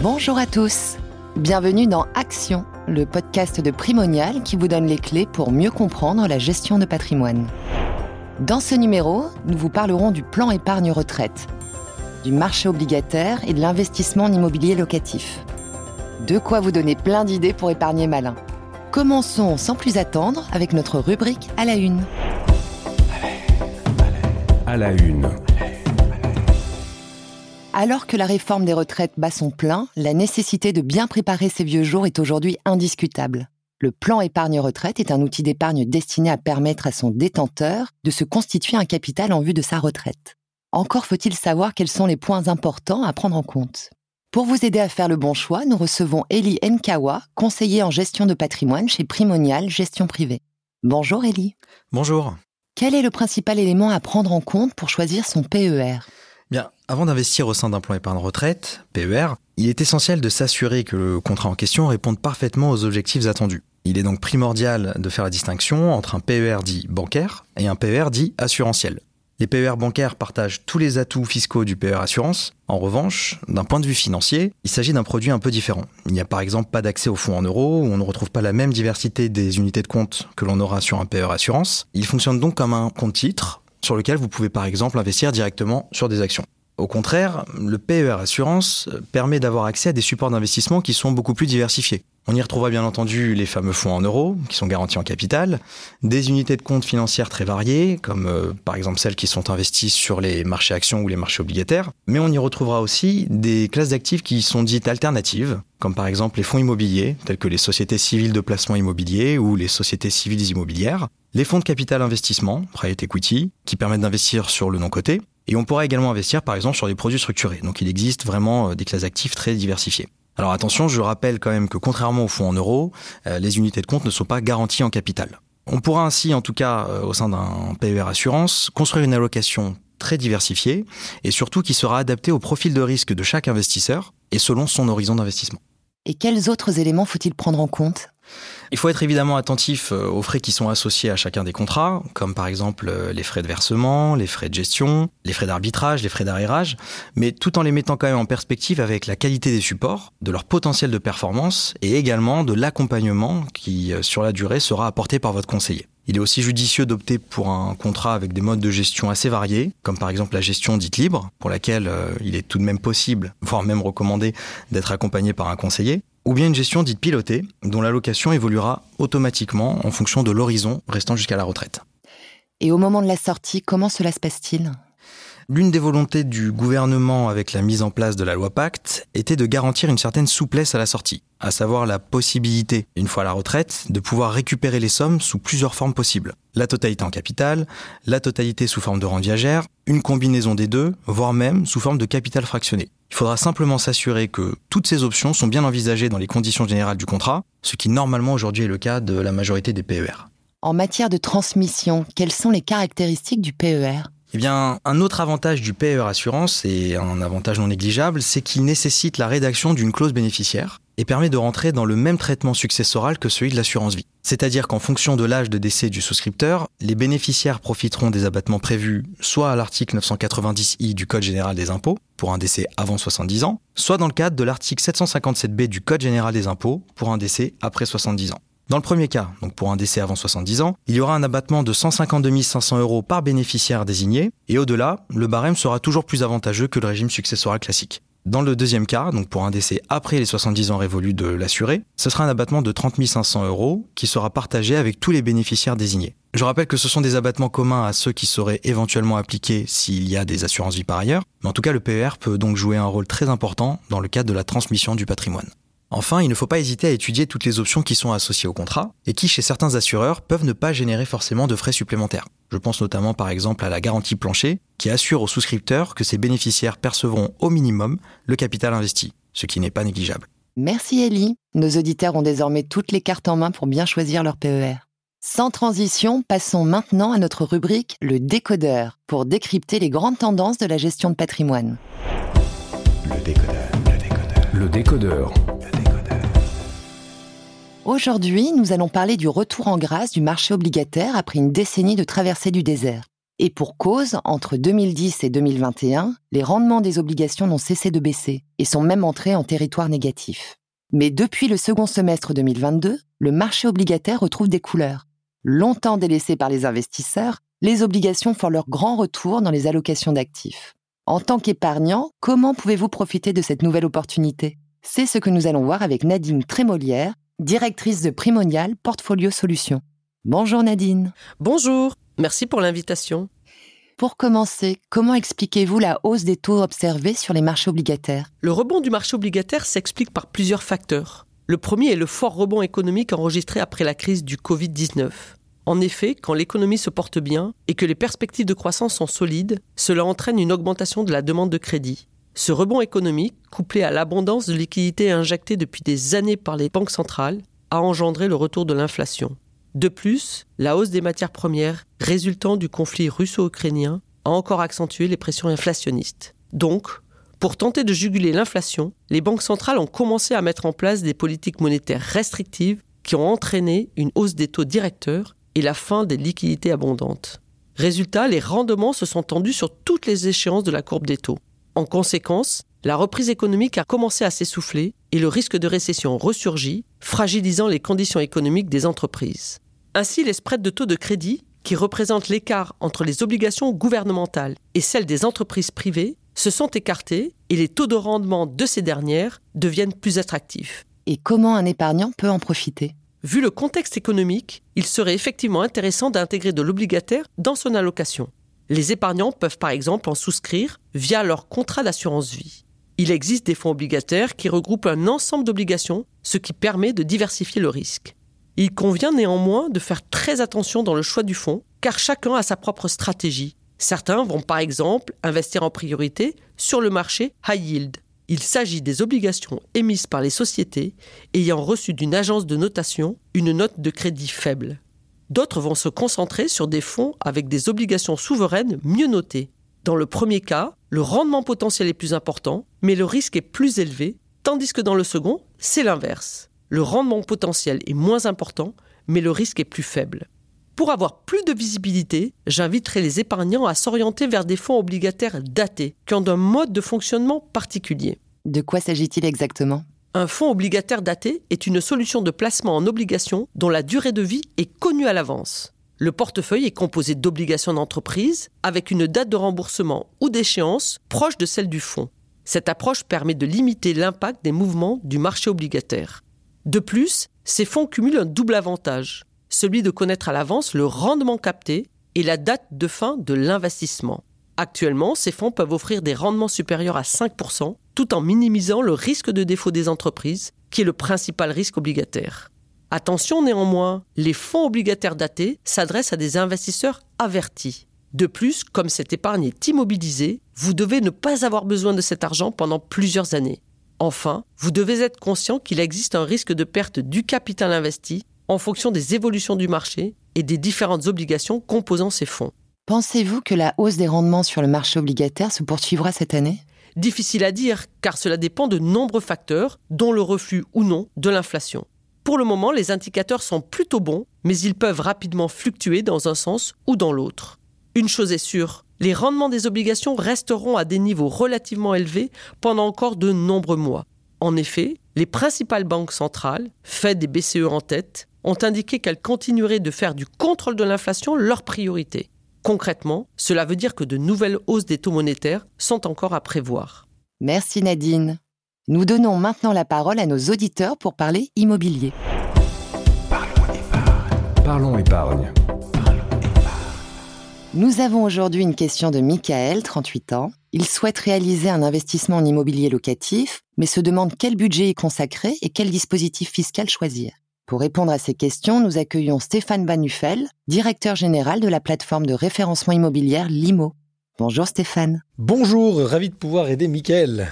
Bonjour à tous. Bienvenue dans Action, le podcast de Primonial qui vous donne les clés pour mieux comprendre la gestion de patrimoine. Dans ce numéro, nous vous parlerons du plan épargne retraite, du marché obligataire et de l'investissement en immobilier locatif. De quoi vous donner plein d'idées pour épargner malin. Commençons sans plus attendre avec notre rubrique à la une. À la une. Alors que la réforme des retraites bat son plein, la nécessité de bien préparer ses vieux jours est aujourd'hui indiscutable. Le plan épargne retraite est un outil d'épargne destiné à permettre à son détenteur de se constituer un capital en vue de sa retraite. Encore faut-il savoir quels sont les points importants à prendre en compte. Pour vous aider à faire le bon choix, nous recevons Elie Nkawa, conseiller en gestion de patrimoine chez Primonial Gestion Privée. Bonjour Elie. Bonjour. Quel est le principal élément à prendre en compte pour choisir son PER Bien, avant d'investir au sein d'un plan épargne retraite, PER, il est essentiel de s'assurer que le contrat en question réponde parfaitement aux objectifs attendus. Il est donc primordial de faire la distinction entre un PER dit bancaire et un PER dit assurantiel. Les PER bancaires partagent tous les atouts fiscaux du PER assurance. En revanche, d'un point de vue financier, il s'agit d'un produit un peu différent. Il n'y a par exemple pas d'accès aux fonds en euros, on ne retrouve pas la même diversité des unités de compte que l'on aura sur un PER assurance. Il fonctionne donc comme un compte titre sur lequel vous pouvez par exemple investir directement sur des actions. Au contraire, le PER Assurance permet d'avoir accès à des supports d'investissement qui sont beaucoup plus diversifiés. On y retrouvera bien entendu les fameux fonds en euros, qui sont garantis en capital, des unités de compte financières très variées, comme euh, par exemple celles qui sont investies sur les marchés actions ou les marchés obligataires, mais on y retrouvera aussi des classes d'actifs qui sont dites alternatives, comme par exemple les fonds immobiliers, tels que les sociétés civiles de placement immobilier ou les sociétés civiles immobilières, les fonds de capital investissement, private equity, qui permettent d'investir sur le non-coté, et on pourra également investir par exemple sur des produits structurés. Donc il existe vraiment euh, des classes actives très diversifiées. Alors attention, je rappelle quand même que contrairement aux fonds en euros, euh, les unités de compte ne sont pas garanties en capital. On pourra ainsi, en tout cas euh, au sein d'un PER assurance, construire une allocation très diversifiée et surtout qui sera adaptée au profil de risque de chaque investisseur et selon son horizon d'investissement. Et quels autres éléments faut-il prendre en compte? Il faut être évidemment attentif euh, aux frais qui sont associés à chacun des contrats, comme par exemple euh, les frais de versement, les frais de gestion, les frais d'arbitrage, les frais d'arrérage, mais tout en les mettant quand même en perspective avec la qualité des supports, de leur potentiel de performance et également de l'accompagnement qui, euh, sur la durée, sera apporté par votre conseiller. Il est aussi judicieux d'opter pour un contrat avec des modes de gestion assez variés, comme par exemple la gestion dite libre, pour laquelle il est tout de même possible, voire même recommandé, d'être accompagné par un conseiller ou bien une gestion dite pilotée, dont l'allocation évoluera automatiquement en fonction de l'horizon restant jusqu'à la retraite. Et au moment de la sortie, comment cela se passe-t-il? L'une des volontés du gouvernement avec la mise en place de la loi Pacte était de garantir une certaine souplesse à la sortie, à savoir la possibilité, une fois à la retraite, de pouvoir récupérer les sommes sous plusieurs formes possibles. La totalité en capital, la totalité sous forme de rente viagère, une combinaison des deux, voire même sous forme de capital fractionné. Il faudra simplement s'assurer que toutes ces options sont bien envisagées dans les conditions générales du contrat, ce qui normalement aujourd'hui est le cas de la majorité des PER. En matière de transmission, quelles sont les caractéristiques du PER eh bien, un autre avantage du PER Assurance, et un avantage non négligeable, c'est qu'il nécessite la rédaction d'une clause bénéficiaire et permet de rentrer dans le même traitement successoral que celui de l'assurance vie. C'est-à-dire qu'en fonction de l'âge de décès du souscripteur, les bénéficiaires profiteront des abattements prévus soit à l'article 990i du Code général des impôts, pour un décès avant 70 ans, soit dans le cadre de l'article 757b du Code général des impôts, pour un décès après 70 ans. Dans le premier cas, donc pour un décès avant 70 ans, il y aura un abattement de 152 500 euros par bénéficiaire désigné, et au-delà, le barème sera toujours plus avantageux que le régime successoral classique. Dans le deuxième cas, donc pour un décès après les 70 ans révolus de l'assuré, ce sera un abattement de 30 500 euros qui sera partagé avec tous les bénéficiaires désignés. Je rappelle que ce sont des abattements communs à ceux qui seraient éventuellement appliqués s'il y a des assurances vie par ailleurs, mais en tout cas le PER peut donc jouer un rôle très important dans le cadre de la transmission du patrimoine. Enfin, il ne faut pas hésiter à étudier toutes les options qui sont associées au contrat et qui, chez certains assureurs, peuvent ne pas générer forcément de frais supplémentaires. Je pense notamment par exemple à la garantie plancher qui assure aux souscripteurs que ses bénéficiaires percevront au minimum le capital investi, ce qui n'est pas négligeable. Merci Ellie. Nos auditeurs ont désormais toutes les cartes en main pour bien choisir leur PER. Sans transition, passons maintenant à notre rubrique Le décodeur pour décrypter les grandes tendances de la gestion de patrimoine. Le décodeur. Le décodeur. Le décodeur. Aujourd'hui, nous allons parler du retour en grâce du marché obligataire après une décennie de traversée du désert. Et pour cause, entre 2010 et 2021, les rendements des obligations n'ont cessé de baisser et sont même entrés en territoire négatif. Mais depuis le second semestre 2022, le marché obligataire retrouve des couleurs. Longtemps délaissées par les investisseurs, les obligations font leur grand retour dans les allocations d'actifs. En tant qu'épargnant, comment pouvez-vous profiter de cette nouvelle opportunité? C'est ce que nous allons voir avec Nadine Trémolière, directrice de Primonial Portfolio Solutions. Bonjour Nadine. Bonjour, merci pour l'invitation. Pour commencer, comment expliquez-vous la hausse des taux observés sur les marchés obligataires? Le rebond du marché obligataire s'explique par plusieurs facteurs. Le premier est le fort rebond économique enregistré après la crise du Covid-19. En effet, quand l'économie se porte bien et que les perspectives de croissance sont solides, cela entraîne une augmentation de la demande de crédit. Ce rebond économique, couplé à l'abondance de liquidités injectées depuis des années par les banques centrales, a engendré le retour de l'inflation. De plus, la hausse des matières premières résultant du conflit russo-ukrainien a encore accentué les pressions inflationnistes. Donc, pour tenter de juguler l'inflation, les banques centrales ont commencé à mettre en place des politiques monétaires restrictives qui ont entraîné une hausse des taux directeurs et la fin des liquidités abondantes. Résultat, les rendements se sont tendus sur toutes les échéances de la courbe des taux. En conséquence, la reprise économique a commencé à s'essouffler et le risque de récession ressurgit, fragilisant les conditions économiques des entreprises. Ainsi, les spreads de taux de crédit, qui représentent l'écart entre les obligations gouvernementales et celles des entreprises privées, se sont écartés et les taux de rendement de ces dernières deviennent plus attractifs. Et comment un épargnant peut en profiter? Vu le contexte économique, il serait effectivement intéressant d'intégrer de l'obligataire dans son allocation. Les épargnants peuvent par exemple en souscrire via leur contrat d'assurance vie. Il existe des fonds obligataires qui regroupent un ensemble d'obligations, ce qui permet de diversifier le risque. Il convient néanmoins de faire très attention dans le choix du fonds, car chacun a sa propre stratégie. Certains vont par exemple investir en priorité sur le marché high yield, il s'agit des obligations émises par les sociétés ayant reçu d'une agence de notation une note de crédit faible. D'autres vont se concentrer sur des fonds avec des obligations souveraines mieux notées. Dans le premier cas, le rendement potentiel est plus important, mais le risque est plus élevé, tandis que dans le second, c'est l'inverse. Le rendement potentiel est moins important, mais le risque est plus faible. Pour avoir plus de visibilité, j'inviterai les épargnants à s'orienter vers des fonds obligataires datés, qui ont un mode de fonctionnement particulier. De quoi s'agit-il exactement? Un fonds obligataire daté est une solution de placement en obligations dont la durée de vie est connue à l'avance. Le portefeuille est composé d'obligations d'entreprise avec une date de remboursement ou d'échéance proche de celle du fonds. Cette approche permet de limiter l'impact des mouvements du marché obligataire. De plus, ces fonds cumulent un double avantage celui de connaître à l'avance le rendement capté et la date de fin de l'investissement. Actuellement, ces fonds peuvent offrir des rendements supérieurs à 5% tout en minimisant le risque de défaut des entreprises, qui est le principal risque obligataire. Attention néanmoins, les fonds obligataires datés s'adressent à des investisseurs avertis. De plus, comme cette épargne est immobilisée, vous devez ne pas avoir besoin de cet argent pendant plusieurs années. Enfin, vous devez être conscient qu'il existe un risque de perte du capital investi en fonction des évolutions du marché et des différentes obligations composant ces fonds. Pensez-vous que la hausse des rendements sur le marché obligataire se poursuivra cette année? Difficile à dire, car cela dépend de nombreux facteurs, dont le reflux ou non de l'inflation. Pour le moment, les indicateurs sont plutôt bons, mais ils peuvent rapidement fluctuer dans un sens ou dans l'autre. Une chose est sûre, les rendements des obligations resteront à des niveaux relativement élevés pendant encore de nombreux mois. En effet, les principales banques centrales, Fed et BCE en tête, ont indiqué qu'elles continueraient de faire du contrôle de l'inflation leur priorité. Concrètement, cela veut dire que de nouvelles hausses des taux monétaires sont encore à prévoir. Merci Nadine. Nous donnons maintenant la parole à nos auditeurs pour parler immobilier. Parlons épargne. Parlons épargne. Nous avons aujourd'hui une question de Michael, 38 ans. Il souhaite réaliser un investissement en immobilier locatif, mais se demande quel budget y consacrer et quel dispositif fiscal choisir. Pour répondre à ces questions, nous accueillons Stéphane Banufel, directeur général de la plateforme de référencement immobilière Limo. Bonjour Stéphane. Bonjour, ravi de pouvoir aider Mickaël.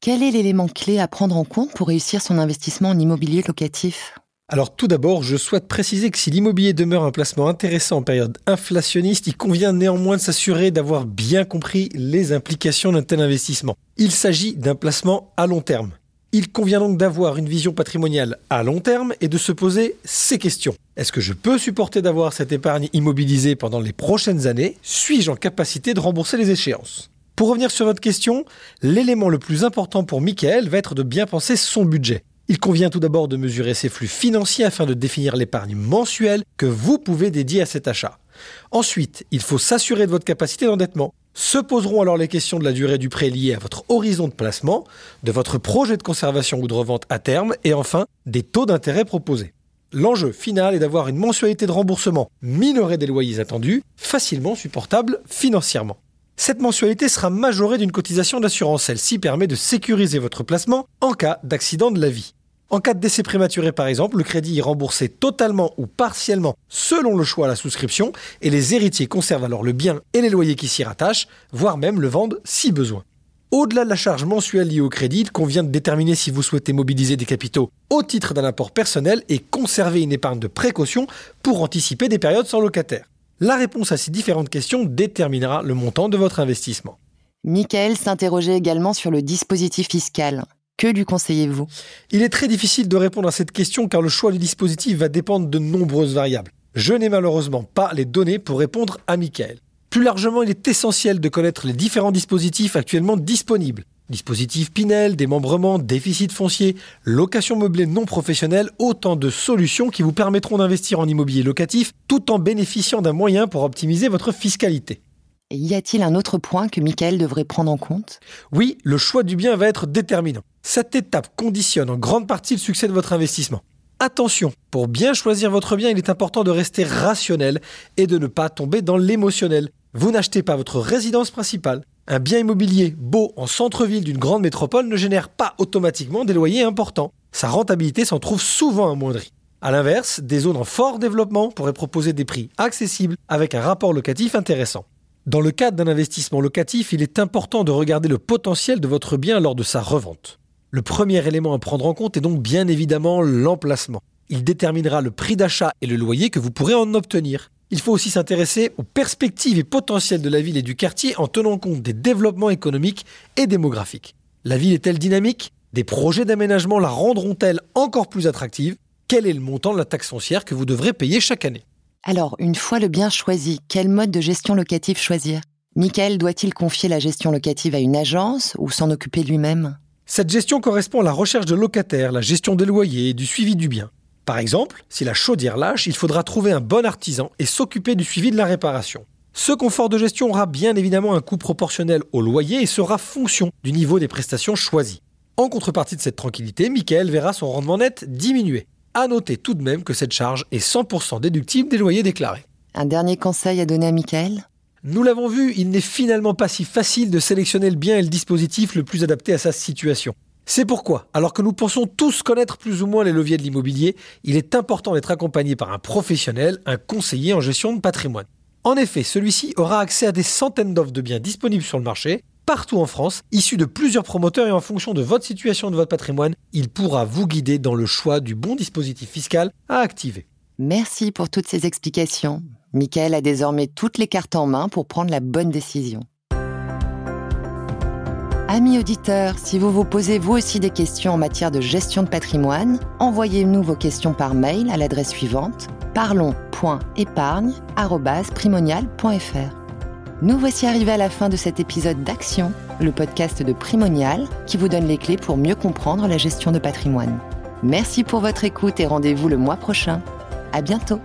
Quel est l'élément clé à prendre en compte pour réussir son investissement en immobilier locatif? Alors tout d'abord, je souhaite préciser que si l'immobilier demeure un placement intéressant en période inflationniste, il convient néanmoins de s'assurer d'avoir bien compris les implications d'un tel investissement. Il s'agit d'un placement à long terme. Il convient donc d'avoir une vision patrimoniale à long terme et de se poser ces questions. Est-ce que je peux supporter d'avoir cette épargne immobilisée pendant les prochaines années? Suis-je en capacité de rembourser les échéances? Pour revenir sur votre question, l'élément le plus important pour Michael va être de bien penser son budget. Il convient tout d'abord de mesurer ses flux financiers afin de définir l'épargne mensuelle que vous pouvez dédier à cet achat. Ensuite, il faut s'assurer de votre capacité d'endettement. Se poseront alors les questions de la durée du prêt liée à votre horizon de placement, de votre projet de conservation ou de revente à terme, et enfin des taux d'intérêt proposés. L'enjeu final est d'avoir une mensualité de remboursement minorée des loyers attendus, facilement supportable financièrement. Cette mensualité sera majorée d'une cotisation d'assurance. Celle-ci permet de sécuriser votre placement en cas d'accident de la vie. En cas de décès prématuré, par exemple, le crédit est remboursé totalement ou partiellement selon le choix à la souscription et les héritiers conservent alors le bien et les loyers qui s'y rattachent, voire même le vendent si besoin. Au-delà de la charge mensuelle liée au crédit, il convient de déterminer si vous souhaitez mobiliser des capitaux au titre d'un apport personnel et conserver une épargne de précaution pour anticiper des périodes sans locataire. La réponse à ces différentes questions déterminera le montant de votre investissement. Michael s'interrogeait également sur le dispositif fiscal. Que lui conseillez-vous? Il est très difficile de répondre à cette question car le choix du dispositif va dépendre de nombreuses variables. Je n'ai malheureusement pas les données pour répondre à Michael. Plus largement, il est essentiel de connaître les différents dispositifs actuellement disponibles. Dispositif Pinel, démembrement, déficit foncier, location meublée non professionnelle, autant de solutions qui vous permettront d'investir en immobilier locatif tout en bénéficiant d'un moyen pour optimiser votre fiscalité. Y a-t-il un autre point que Michael devrait prendre en compte? Oui, le choix du bien va être déterminant. Cette étape conditionne en grande partie le succès de votre investissement. Attention, pour bien choisir votre bien, il est important de rester rationnel et de ne pas tomber dans l'émotionnel. Vous n'achetez pas votre résidence principale. Un bien immobilier beau en centre-ville d'une grande métropole ne génère pas automatiquement des loyers importants. Sa rentabilité s'en trouve souvent amoindrie. A l'inverse, des zones en fort développement pourraient proposer des prix accessibles avec un rapport locatif intéressant. Dans le cadre d'un investissement locatif, il est important de regarder le potentiel de votre bien lors de sa revente. Le premier élément à prendre en compte est donc bien évidemment l'emplacement. Il déterminera le prix d'achat et le loyer que vous pourrez en obtenir. Il faut aussi s'intéresser aux perspectives et potentiels de la ville et du quartier en tenant compte des développements économiques et démographiques. La ville est-elle dynamique? Des projets d'aménagement la rendront-elles encore plus attractive? Quel est le montant de la taxe foncière que vous devrez payer chaque année? Alors, une fois le bien choisi, quel mode de gestion locative choisir? Michael doit-il confier la gestion locative à une agence ou s'en occuper lui-même? Cette gestion correspond à la recherche de locataires, la gestion des loyers et du suivi du bien. Par exemple, si la chaudière lâche, il faudra trouver un bon artisan et s'occuper du suivi de la réparation. Ce confort de gestion aura bien évidemment un coût proportionnel au loyer et sera fonction du niveau des prestations choisies. En contrepartie de cette tranquillité, Michael verra son rendement net diminuer. À noter tout de même que cette charge est 100% déductible des loyers déclarés. Un dernier conseil à donner à Michael? Nous l'avons vu, il n'est finalement pas si facile de sélectionner le bien et le dispositif le plus adapté à sa situation. C'est pourquoi, alors que nous pensons tous connaître plus ou moins les leviers de l'immobilier, il est important d'être accompagné par un professionnel, un conseiller en gestion de patrimoine. En effet, celui-ci aura accès à des centaines d'offres de biens disponibles sur le marché, partout en France, issus de plusieurs promoteurs et en fonction de votre situation de votre patrimoine, il pourra vous guider dans le choix du bon dispositif fiscal à activer. Merci pour toutes ces explications. Michael a désormais toutes les cartes en main pour prendre la bonne décision. Amis auditeurs, si vous vous posez vous aussi des questions en matière de gestion de patrimoine, envoyez-nous vos questions par mail à l'adresse suivante parlons.épargne.primonial.fr. Nous voici arrivés à la fin de cet épisode d'Action, le podcast de Primonial qui vous donne les clés pour mieux comprendre la gestion de patrimoine. Merci pour votre écoute et rendez-vous le mois prochain. À bientôt!